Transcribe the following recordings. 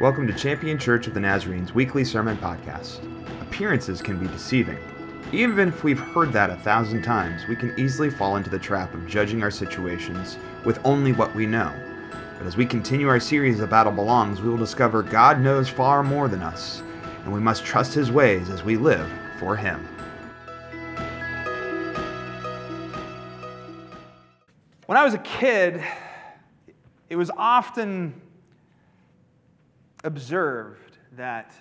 Welcome to Champion Church of the Nazarene's weekly sermon podcast. Appearances can be deceiving. Even if we've heard that a thousand times, we can easily fall into the trap of judging our situations with only what we know. But as we continue our series, The Battle Belongs, we will discover God knows far more than us, and we must trust His ways as we live for Him. When I was a kid, it was often observed that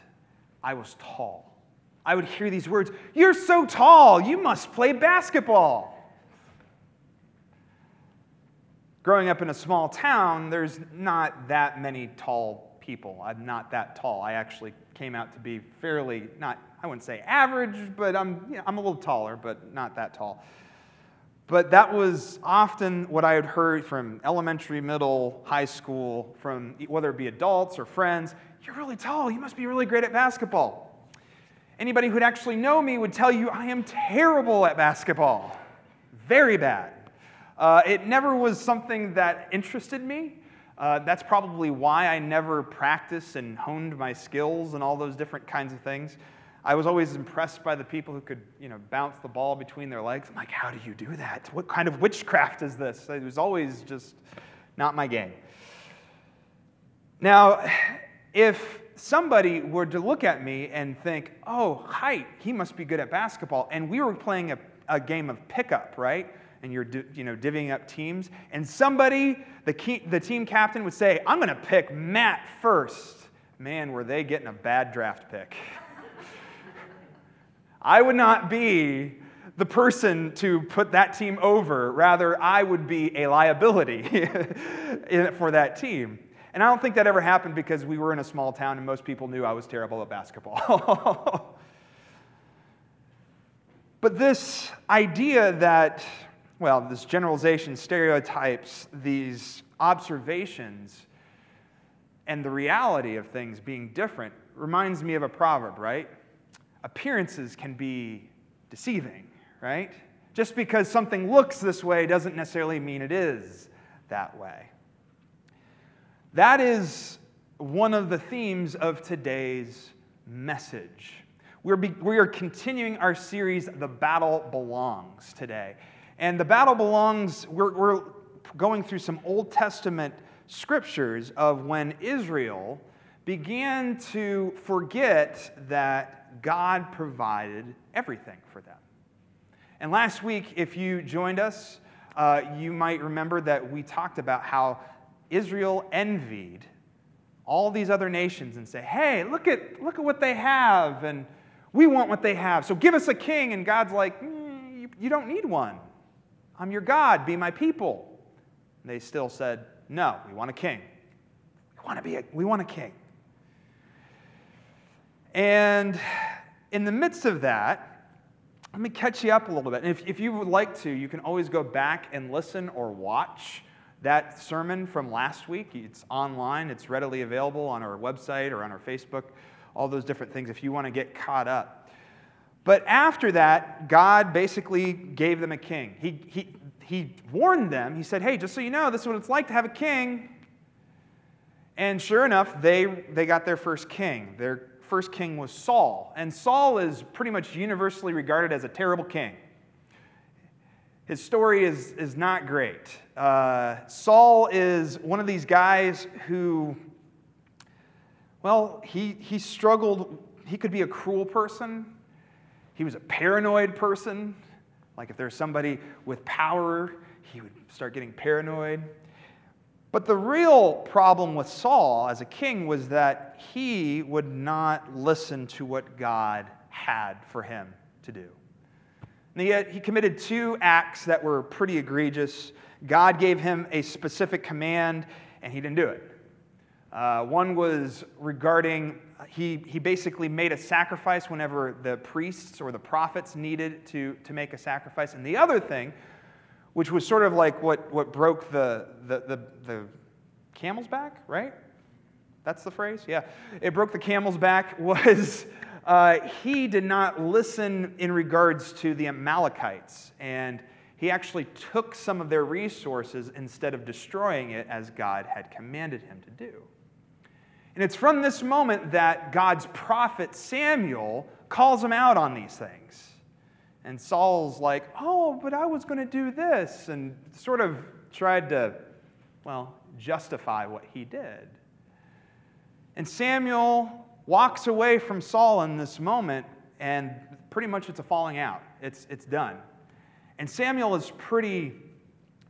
I was tall. I would hear these words You're so tall, you must play basketball. Growing up in a small town, there's not that many tall people. I'm not that tall. I actually came out to be fairly, not, I wouldn't say average, but I'm, you know, I'm a little taller, but not that tall. But that was often what I had heard from elementary, middle, high school, from whether it be adults or friends. You're really tall. You must be really great at basketball. Anybody who'd actually know me would tell you I am terrible at basketball. Very bad. Uh, it never was something that interested me. Uh, that's probably why I never practiced and honed my skills and all those different kinds of things. I was always impressed by the people who could, you know, bounce the ball between their legs. I'm like, how do you do that? What kind of witchcraft is this? It was always just not my game. Now, if somebody were to look at me and think, oh, height, he must be good at basketball, and we were playing a, a game of pickup, right? And you're you know, divvying up teams, and somebody, the, key, the team captain would say, I'm going to pick Matt first. Man, were they getting a bad draft pick. I would not be the person to put that team over. Rather, I would be a liability for that team. And I don't think that ever happened because we were in a small town and most people knew I was terrible at basketball. but this idea that, well, this generalization, stereotypes, these observations, and the reality of things being different reminds me of a proverb, right? Appearances can be deceiving, right? Just because something looks this way doesn't necessarily mean it is that way. That is one of the themes of today's message. We're be, we are continuing our series, The Battle Belongs, today. And the battle belongs, we're, we're going through some Old Testament scriptures of when Israel began to forget that God provided everything for them. And last week, if you joined us, uh, you might remember that we talked about how Israel envied all these other nations and say, hey, look at, look at what they have, and we want what they have, so give us a king. And God's like, mm, you, you don't need one. I'm your God, be my people. And they still said, no, we want a king. We want to be a, we want a king. And in the midst of that, let me catch you up a little bit. And if, if you would like to, you can always go back and listen or watch that sermon from last week. It's online, it's readily available on our website or on our Facebook, all those different things if you want to get caught up. But after that, God basically gave them a king. He, he, he warned them. He said, Hey, just so you know, this is what it's like to have a king. And sure enough, they, they got their first king. Their first king was Saul. And Saul is pretty much universally regarded as a terrible king. His story is, is not great. Uh, Saul is one of these guys who, well, he, he struggled. He could be a cruel person, he was a paranoid person. Like if there's somebody with power, he would start getting paranoid. But the real problem with Saul as a king was that he would not listen to what God had for him to do. And yet, he committed two acts that were pretty egregious. God gave him a specific command, and he didn't do it. Uh, one was regarding, he, he basically made a sacrifice whenever the priests or the prophets needed to, to make a sacrifice. And the other thing which was sort of like what, what broke the, the, the, the camel's back, right? That's the phrase? Yeah. It broke the camel's back was uh, he did not listen in regards to the Amalekites. And he actually took some of their resources instead of destroying it as God had commanded him to do. And it's from this moment that God's prophet Samuel calls him out on these things. And Saul's like, oh, but I was going to do this, and sort of tried to, well, justify what he did. And Samuel walks away from Saul in this moment, and pretty much it's a falling out. It's, it's done. And Samuel is pretty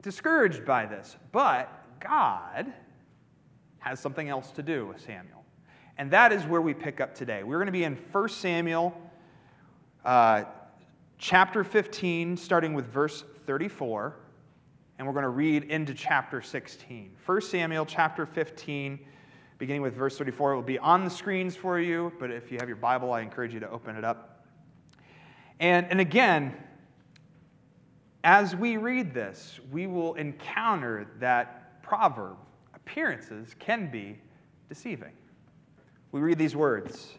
discouraged by this. But God has something else to do with Samuel. And that is where we pick up today. We're going to be in 1 Samuel uh, chapter 15, starting with verse 34, and we're going to read into chapter 16. 1 Samuel chapter 15, beginning with verse 34. It will be on the screens for you, but if you have your Bible, I encourage you to open it up. And, and again, as we read this, we will encounter that proverb appearances can be deceiving. We read these words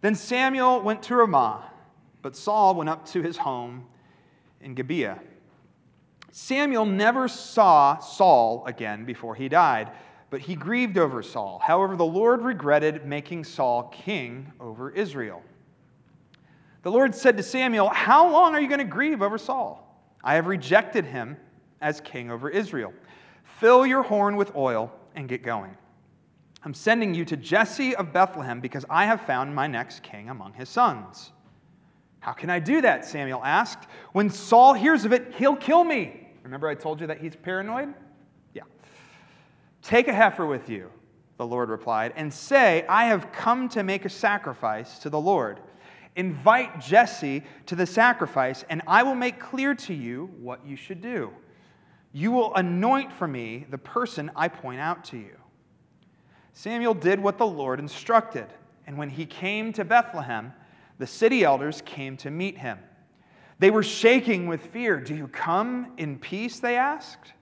Then Samuel went to Ramah, but Saul went up to his home in Gibeah. Samuel never saw Saul again before he died, but he grieved over Saul. However, the Lord regretted making Saul king over Israel. The Lord said to Samuel, How long are you going to grieve over Saul? I have rejected him as king over Israel. Fill your horn with oil and get going. I'm sending you to Jesse of Bethlehem because I have found my next king among his sons. How can I do that? Samuel asked. When Saul hears of it, he'll kill me. Remember, I told you that he's paranoid? Yeah. Take a heifer with you, the Lord replied, and say, I have come to make a sacrifice to the Lord. Invite Jesse to the sacrifice, and I will make clear to you what you should do. You will anoint for me the person I point out to you. Samuel did what the Lord instructed, and when he came to Bethlehem, the city elders came to meet him. They were shaking with fear. Do you come in peace? They asked.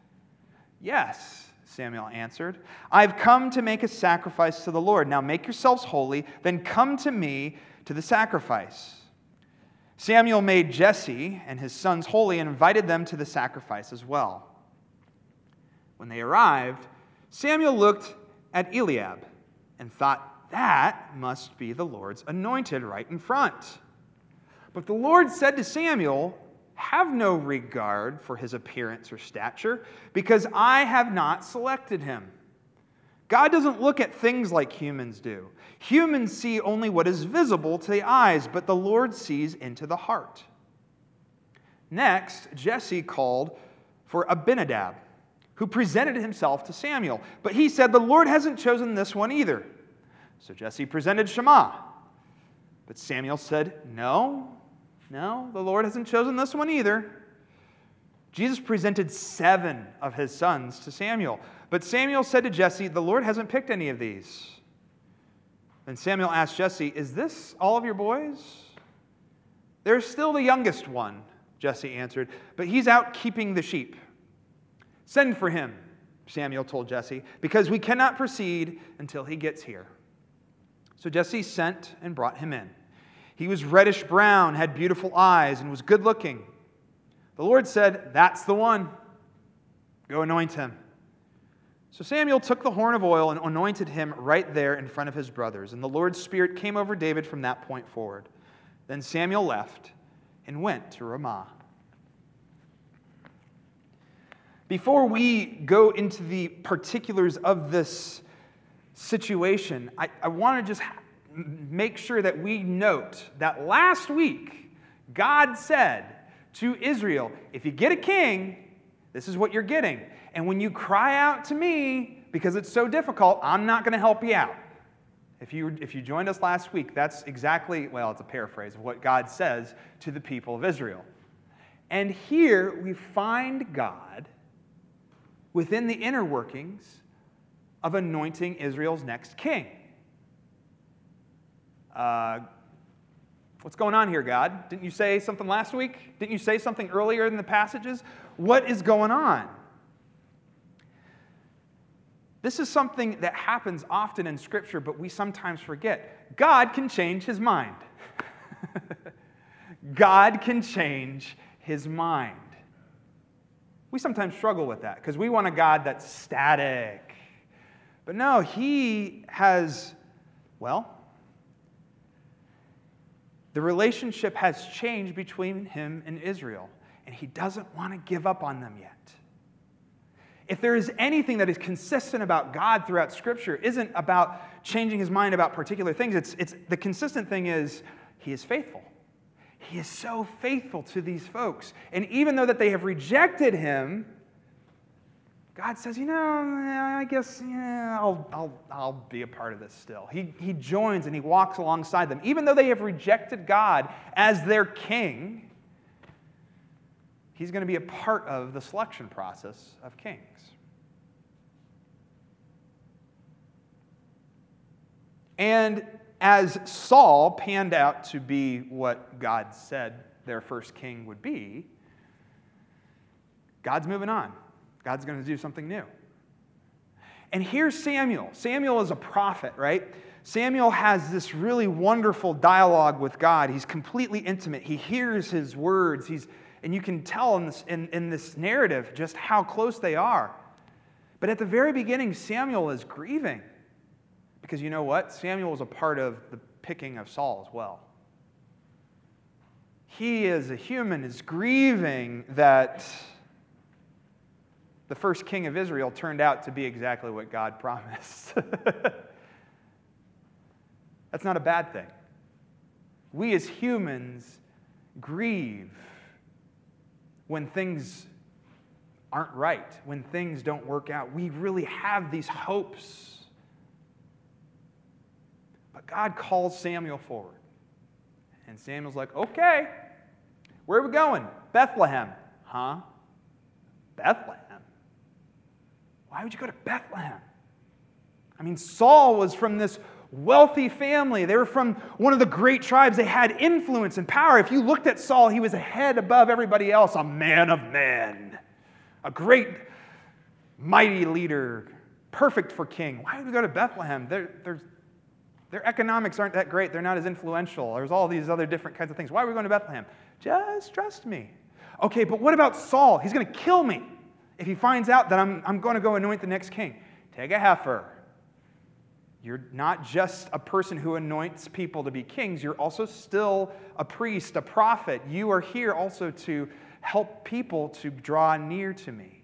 Yes, Samuel answered. I've come to make a sacrifice to the Lord. Now make yourselves holy, then come to me to the sacrifice. Samuel made Jesse and his sons holy and invited them to the sacrifice as well. When they arrived, Samuel looked at Eliab and thought, that must be the Lord's anointed right in front. But the Lord said to Samuel, Have no regard for his appearance or stature, because I have not selected him. God doesn't look at things like humans do. Humans see only what is visible to the eyes, but the Lord sees into the heart. Next, Jesse called for Abinadab, who presented himself to Samuel. But he said, The Lord hasn't chosen this one either. So Jesse presented Shammah. But Samuel said, No, no, the Lord hasn't chosen this one either. Jesus presented seven of his sons to Samuel. But Samuel said to Jesse, The Lord hasn't picked any of these. Then Samuel asked Jesse, Is this all of your boys? There's still the youngest one, Jesse answered, but he's out keeping the sheep. Send for him, Samuel told Jesse, because we cannot proceed until he gets here. So Jesse sent and brought him in. He was reddish brown, had beautiful eyes, and was good looking. The Lord said, That's the one. Go anoint him. So Samuel took the horn of oil and anointed him right there in front of his brothers. And the Lord's Spirit came over David from that point forward. Then Samuel left and went to Ramah. Before we go into the particulars of this situation, I, I want to just make sure that we note that last week, God said to Israel, if you get a king, this is what you're getting. And when you cry out to me because it's so difficult, I'm not going to help you out. If you, if you joined us last week, that's exactly, well, it's a paraphrase of what God says to the people of Israel. And here we find God within the inner workings of anointing Israel's next king. Uh, what's going on here, God? Didn't you say something last week? Didn't you say something earlier in the passages? What is going on? This is something that happens often in Scripture, but we sometimes forget. God can change his mind. God can change his mind. We sometimes struggle with that because we want a God that's static. But no, he has, well, the relationship has changed between him and Israel, and he doesn't want to give up on them yet. If there is anything that is consistent about God throughout Scripture, isn't about changing his mind about particular things. It's, it's the consistent thing is he is faithful. He is so faithful to these folks. And even though that they have rejected him, God says, you know, I guess yeah, I'll, I'll, I'll be a part of this still. He, he joins and he walks alongside them. Even though they have rejected God as their king, he's going to be a part of the selection process of kings. And as Saul panned out to be what God said their first king would be, God's moving on. God's going to do something new. And here's Samuel. Samuel is a prophet, right? Samuel has this really wonderful dialogue with God. He's completely intimate. He hears his words. He's, and you can tell in this, in, in this narrative just how close they are. But at the very beginning, Samuel is grieving. Because you know what? Samuel was a part of the picking of Saul as well. He, as a human, is grieving that the first king of Israel turned out to be exactly what God promised. That's not a bad thing. We as humans grieve when things aren't right, when things don't work out. We really have these hopes. But God calls Samuel forward. And Samuel's like, okay, where are we going? Bethlehem. Huh? Bethlehem? Why would you go to Bethlehem? I mean, Saul was from this wealthy family. They were from one of the great tribes. They had influence and power. If you looked at Saul, he was a head above everybody else, a man of men, a great, mighty leader, perfect for king. Why would we go to Bethlehem? Their economics aren't that great. They're not as influential. There's all these other different kinds of things. Why are we going to Bethlehem? Just trust me. Okay, but what about Saul? He's going to kill me. If he finds out that I'm, I'm going to go anoint the next king, take a heifer. You're not just a person who anoints people to be kings, you're also still a priest, a prophet. You are here also to help people to draw near to me.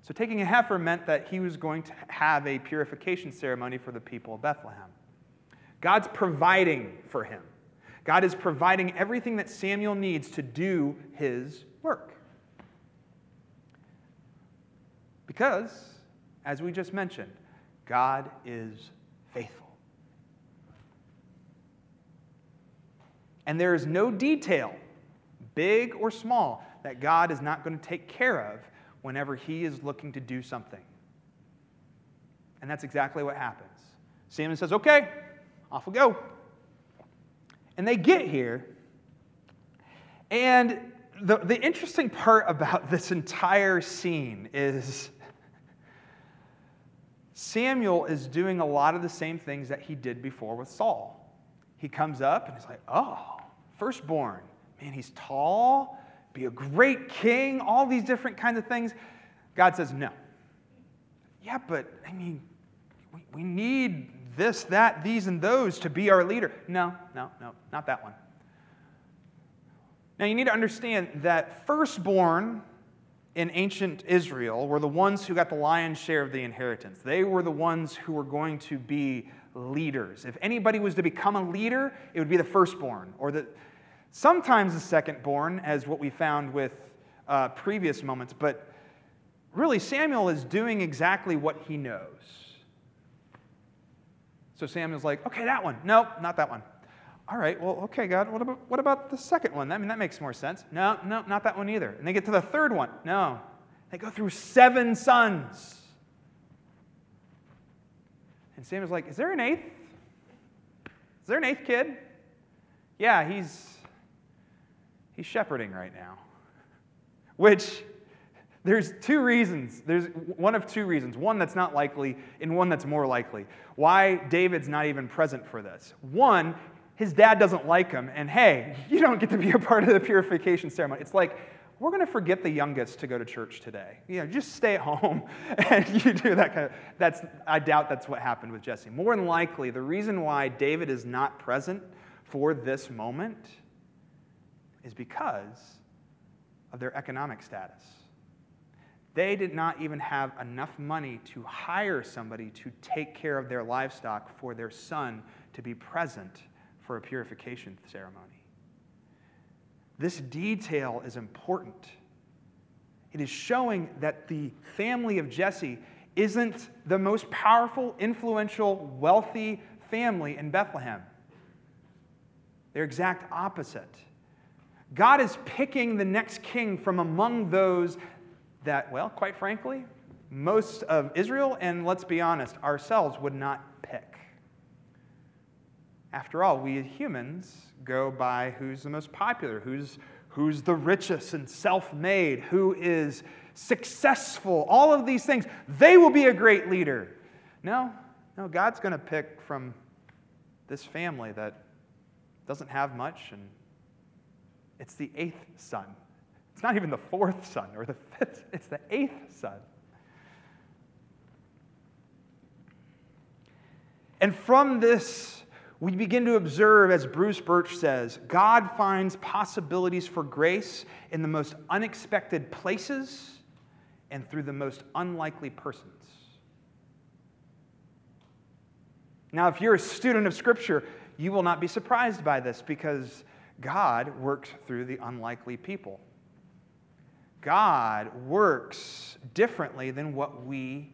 So, taking a heifer meant that he was going to have a purification ceremony for the people of Bethlehem. God's providing for him. God is providing everything that Samuel needs to do his work. Because, as we just mentioned, God is faithful. And there is no detail, big or small, that God is not going to take care of whenever He is looking to do something. And that's exactly what happens. Samuel says, Okay, off we go. And they get here, and the, the interesting part about this entire scene is Samuel is doing a lot of the same things that he did before with Saul. He comes up and he's like, oh, firstborn. Man, he's tall, be a great king, all these different kinds of things. God says, no. Yeah, but I mean, we, we need this, that, these, and those to be our leader. No, no, no, not that one. Now, you need to understand that firstborn in ancient Israel were the ones who got the lion's share of the inheritance. They were the ones who were going to be leaders. If anybody was to become a leader, it would be the firstborn, or the, sometimes the secondborn, as what we found with uh, previous moments. But really, Samuel is doing exactly what he knows. So Samuel's like, okay, that one. No, not that one all right, well, okay, God, what about, what about the second one? I mean, that makes more sense. No, no, not that one either. And they get to the third one. No. They go through seven sons. And Samuel's like, is there an eighth? Is there an eighth kid? Yeah, he's he's shepherding right now. Which there's two reasons. There's one of two reasons. One that's not likely, and one that's more likely. Why David's not even present for this. One, his dad doesn't like him, and hey, you don't get to be a part of the purification ceremony. It's like, we're going to forget the youngest to go to church today. You know, just stay at home and you do that kind of that's I doubt that's what happened with Jesse. More than likely, the reason why David is not present for this moment is because of their economic status. They did not even have enough money to hire somebody to take care of their livestock for their son to be present for a purification ceremony. This detail is important. It is showing that the family of Jesse isn't the most powerful, influential, wealthy family in Bethlehem. They're exact opposite. God is picking the next king from among those that, well, quite frankly, most of Israel, and let's be honest, ourselves would not pick. After all, we humans go by who's the most popular, who's, who's the richest and self made, who is successful, all of these things. They will be a great leader. No, no, God's going to pick from this family that doesn't have much, and it's the eighth son. It's not even the fourth son or the fifth, it's the eighth son. And from this, we begin to observe, as Bruce Birch says, God finds possibilities for grace in the most unexpected places and through the most unlikely persons. Now, if you're a student of Scripture, you will not be surprised by this because God works through the unlikely people. God works differently than what we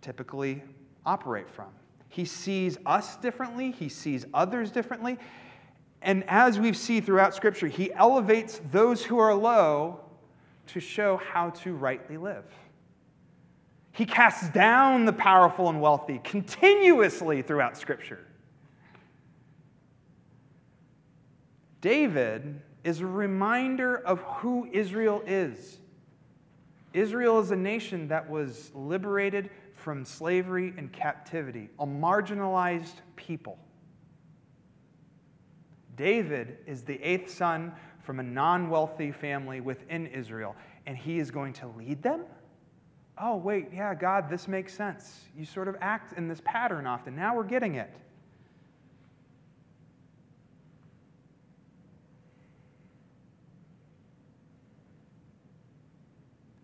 typically operate from. He sees us differently, he sees others differently. And as we see throughout Scripture, he elevates those who are low to show how to rightly live. He casts down the powerful and wealthy continuously throughout Scripture. David is a reminder of who Israel is. Israel is a nation that was liberated from slavery and captivity, a marginalized people. David is the eighth son from a non wealthy family within Israel, and he is going to lead them? Oh, wait, yeah, God, this makes sense. You sort of act in this pattern often. Now we're getting it.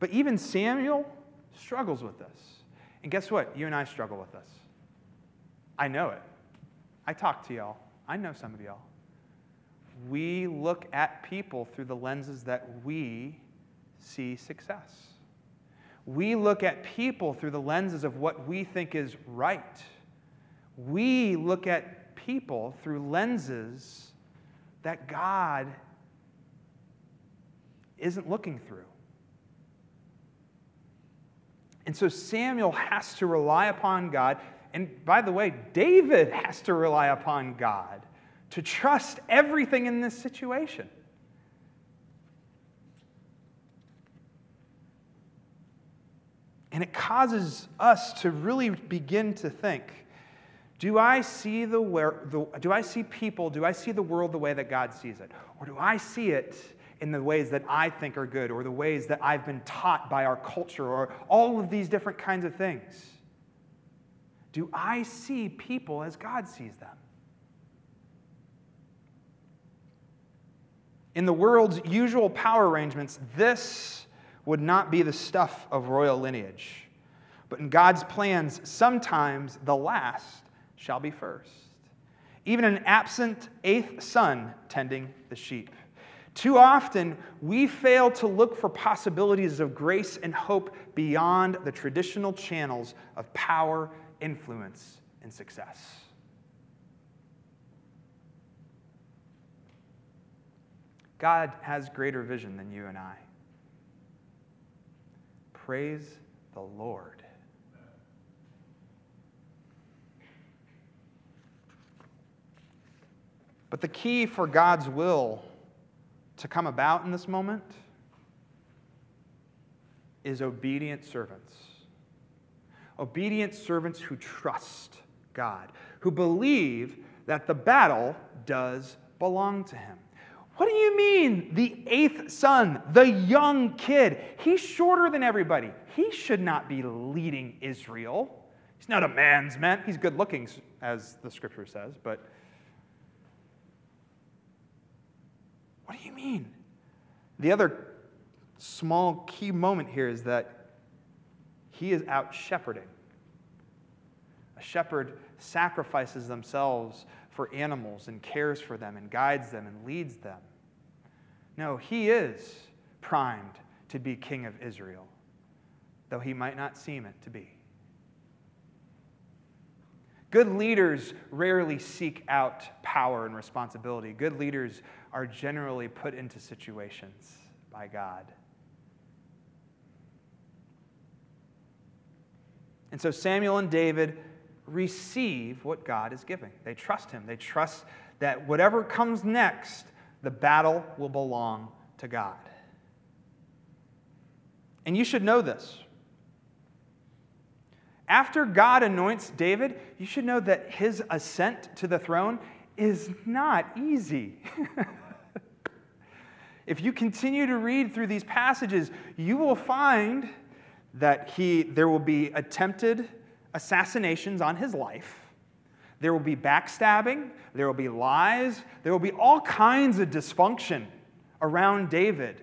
But even Samuel struggles with this. And guess what? You and I struggle with this. I know it. I talk to y'all. I know some of y'all. We look at people through the lenses that we see success. We look at people through the lenses of what we think is right. We look at people through lenses that God isn't looking through. And so Samuel has to rely upon God. And by the way, David has to rely upon God to trust everything in this situation. And it causes us to really begin to think do I see the, where, the, do I see people, do I see the world the way that God sees it? Or do I see it in the ways that I think are good or the ways that I've been taught by our culture or all of these different kinds of things? Do I see people as God sees them? In the world's usual power arrangements, this would not be the stuff of royal lineage. But in God's plans, sometimes the last shall be first. Even an absent eighth son tending the sheep. Too often, we fail to look for possibilities of grace and hope beyond the traditional channels of power, influence, and success. God has greater vision than you and I. Praise the Lord. But the key for God's will to come about in this moment is obedient servants. Obedient servants who trust God, who believe that the battle does belong to Him. What do you mean, the eighth son, the young kid? He's shorter than everybody. He should not be leading Israel. He's not a man's man. He's good looking, as the scripture says, but what do you mean? The other small key moment here is that he is out shepherding. A shepherd sacrifices themselves for animals and cares for them and guides them and leads them. No, he is primed to be king of Israel, though he might not seem it to be. Good leaders rarely seek out power and responsibility. Good leaders are generally put into situations by God. And so Samuel and David receive what God is giving. They trust him. They trust that whatever comes next, the battle will belong to God. And you should know this. After God anoints David, you should know that his ascent to the throne is not easy. if you continue to read through these passages, you will find that he, there will be attempted assassinations on his life. There will be backstabbing, there will be lies, there will be all kinds of dysfunction around David.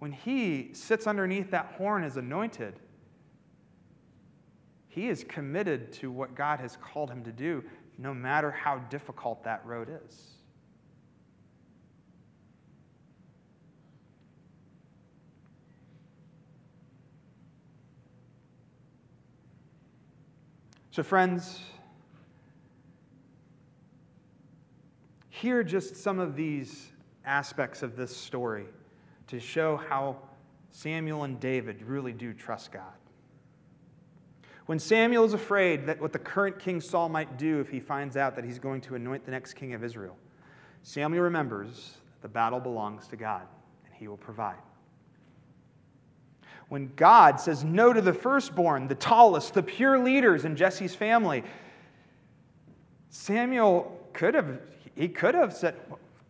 When he sits underneath that horn as anointed, he is committed to what God has called him to do, no matter how difficult that road is. So, friends, hear just some of these aspects of this story to show how Samuel and David really do trust God. When Samuel is afraid that what the current king Saul might do if he finds out that he's going to anoint the next king of Israel, Samuel remembers that the battle belongs to God and he will provide when God says no to the firstborn, the tallest, the pure leaders in Jesse's family, Samuel could have, he could have said,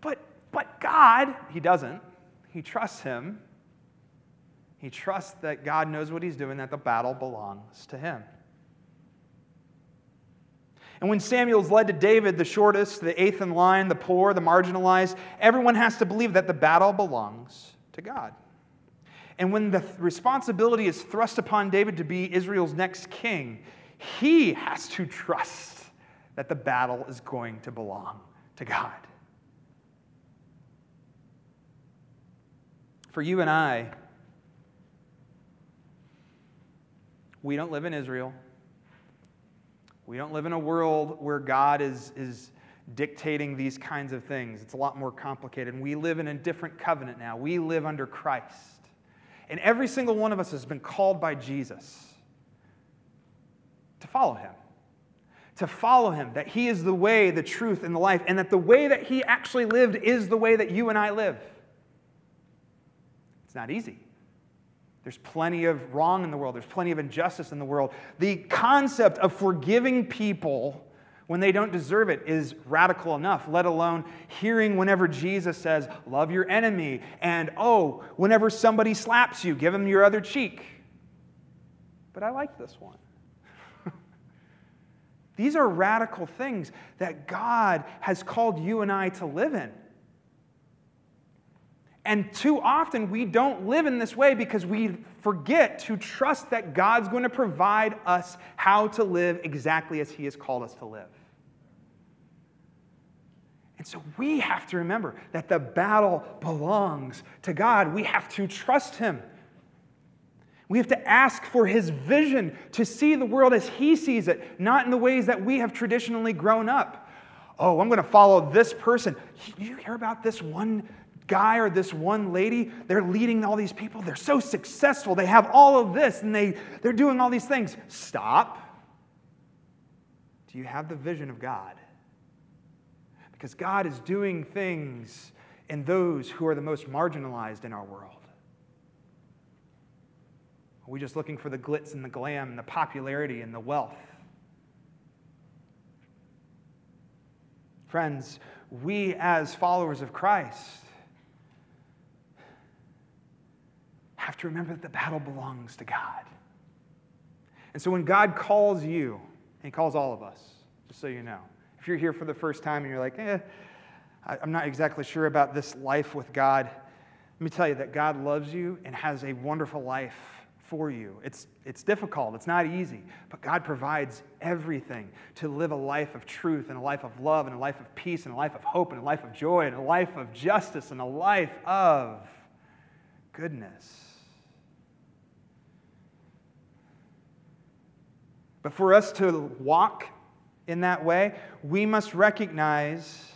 but, but God, he doesn't. He trusts him. He trusts that God knows what he's doing, that the battle belongs to him. And when Samuel's led to David, the shortest, the eighth in line, the poor, the marginalized, everyone has to believe that the battle belongs to God. And when the responsibility is thrust upon David to be Israel's next king, he has to trust that the battle is going to belong to God. For you and I, we don't live in Israel. We don't live in a world where God is, is dictating these kinds of things. It's a lot more complicated. And we live in a different covenant now. We live under Christ. And every single one of us has been called by Jesus to follow him. To follow him, that he is the way, the truth, and the life, and that the way that he actually lived is the way that you and I live. It's not easy. There's plenty of wrong in the world, there's plenty of injustice in the world. The concept of forgiving people when they don't deserve it is radical enough, let alone hearing whenever Jesus says, Love your enemy, and oh, whenever somebody slaps you, give them your other cheek. But I like this one. These are radical things that God has called you and I to live in. And too often we don't live in this way because we forget to trust that God's going to provide us how to live exactly as He has called us to live. And so we have to remember that the battle belongs to God. We have to trust Him. We have to ask for His vision to see the world as He sees it, not in the ways that we have traditionally grown up. Oh, I'm going to follow this person. You hear about this one guy or this one lady? They're leading all these people. They're so successful. They have all of this and they, they're doing all these things. Stop. Do you have the vision of God? because God is doing things in those who are the most marginalized in our world. Are we just looking for the glitz and the glam and the popularity and the wealth? Friends, we as followers of Christ have to remember that the battle belongs to God. And so when God calls you, and He calls all of us, just so you know, if you're here for the first time and you're like, eh, I'm not exactly sure about this life with God, let me tell you that God loves you and has a wonderful life for you. It's, it's difficult, it's not easy, but God provides everything to live a life of truth and a life of love and a life of peace and a life of hope and a life of joy and a life of justice and a life of goodness. But for us to walk in that way, we must recognize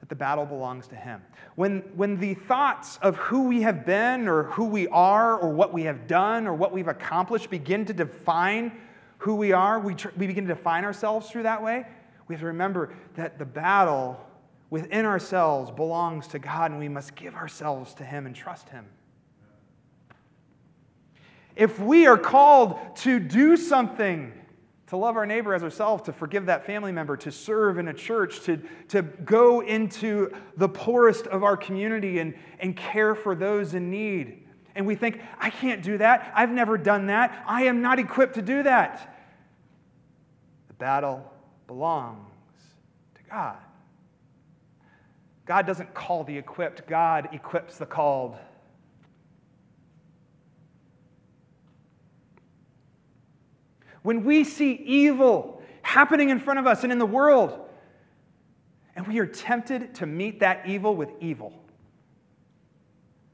that the battle belongs to Him. When, when the thoughts of who we have been or who we are or what we have done or what we've accomplished begin to define who we are, we, tr- we begin to define ourselves through that way, we have to remember that the battle within ourselves belongs to God and we must give ourselves to Him and trust Him. If we are called to do something, to love our neighbor as ourselves, to forgive that family member, to serve in a church, to, to go into the poorest of our community and, and care for those in need. And we think, I can't do that. I've never done that. I am not equipped to do that. The battle belongs to God. God doesn't call the equipped, God equips the called. When we see evil happening in front of us and in the world, and we are tempted to meet that evil with evil.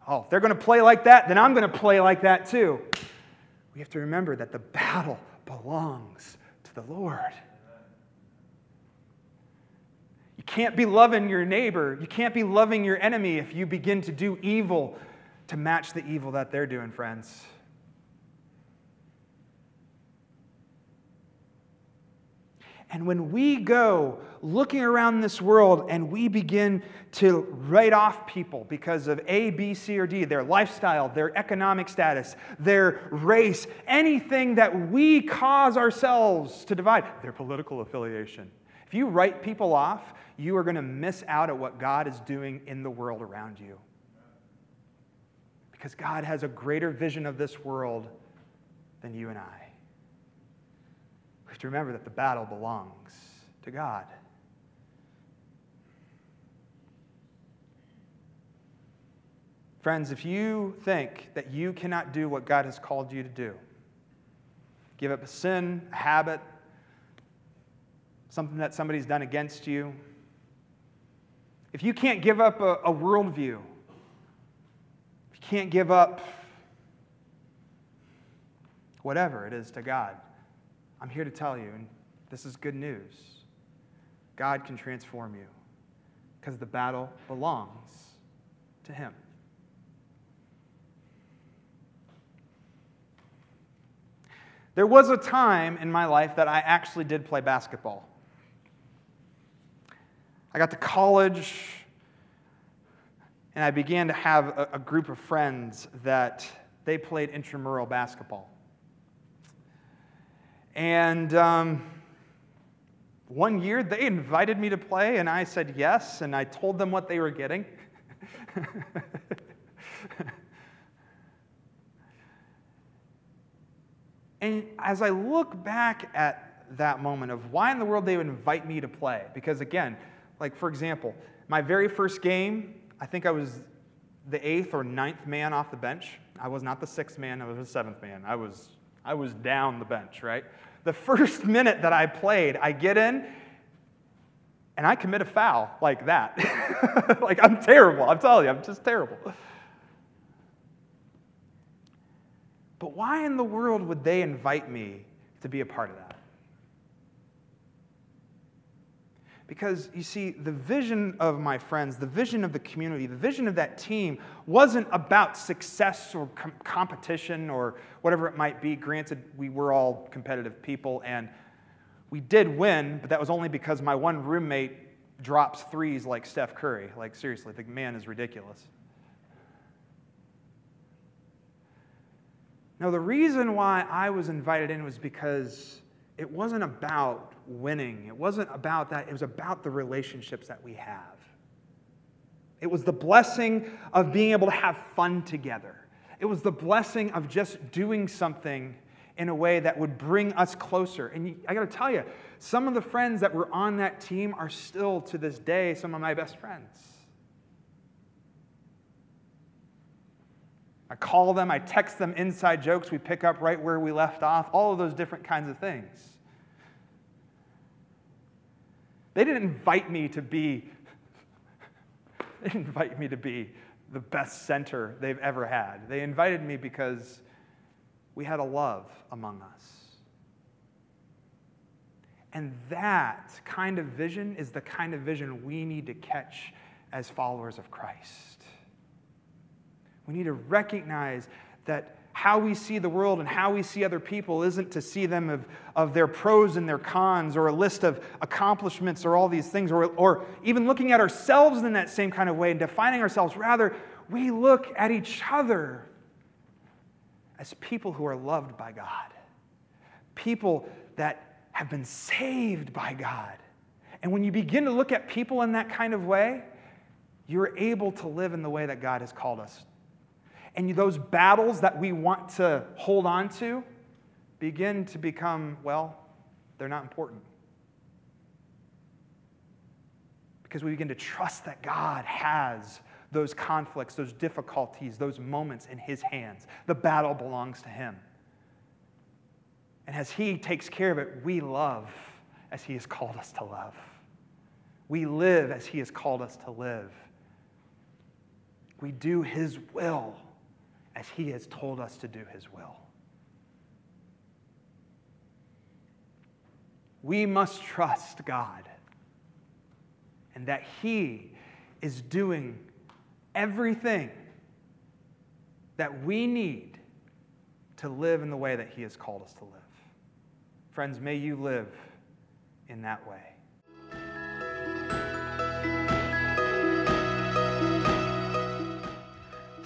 Oh, if they're going to play like that, then I'm going to play like that too. We have to remember that the battle belongs to the Lord. You can't be loving your neighbor, you can't be loving your enemy if you begin to do evil to match the evil that they're doing, friends. And when we go looking around this world and we begin to write off people because of A, B, C, or D, their lifestyle, their economic status, their race, anything that we cause ourselves to divide, their political affiliation. If you write people off, you are going to miss out at what God is doing in the world around you. Because God has a greater vision of this world than you and I. We have to remember that the battle belongs to God. Friends, if you think that you cannot do what God has called you to do, give up a sin, a habit, something that somebody's done against you, if you can't give up a, a worldview, if you can't give up whatever it is to God, I'm here to tell you, and this is good news God can transform you because the battle belongs to Him. There was a time in my life that I actually did play basketball. I got to college and I began to have a, a group of friends that they played intramural basketball. And um, one year they invited me to play, and I said yes, and I told them what they were getting. and as I look back at that moment of why in the world they would invite me to play, because again, like for example, my very first game, I think I was the eighth or ninth man off the bench. I was not the sixth man, I was the seventh man. I was, I was down the bench, right? the first minute that I played, I get in and I commit a foul like that. like, I'm terrible. I'm telling you, I'm just terrible. But why in the world would they invite me to be a part of that? Because you see, the vision of my friends, the vision of the community, the vision of that team wasn't about success or com- competition or whatever it might be. Granted, we were all competitive people and we did win, but that was only because my one roommate drops threes like Steph Curry. Like, seriously, the man is ridiculous. Now, the reason why I was invited in was because it wasn't about winning. It wasn't about that. It was about the relationships that we have. It was the blessing of being able to have fun together. It was the blessing of just doing something in a way that would bring us closer. And I got to tell you, some of the friends that were on that team are still to this day some of my best friends. I call them, I text them inside jokes, we pick up right where we left off, all of those different kinds of things. They didn't invite me to be they didn't invite me to be the best center they've ever had. They invited me because we had a love among us. And that kind of vision is the kind of vision we need to catch as followers of Christ. We need to recognize that how we see the world and how we see other people isn't to see them of, of their pros and their cons or a list of accomplishments or all these things, or, or even looking at ourselves in that same kind of way and defining ourselves. Rather, we look at each other as people who are loved by God, people that have been saved by God. And when you begin to look at people in that kind of way, you're able to live in the way that God has called us. And those battles that we want to hold on to begin to become, well, they're not important. Because we begin to trust that God has those conflicts, those difficulties, those moments in His hands. The battle belongs to Him. And as He takes care of it, we love as He has called us to love. We live as He has called us to live. We do His will as He has told us to do His will. We must trust God and that He is doing everything that we need to live in the way that He has called us to live. Friends, may you live in that way.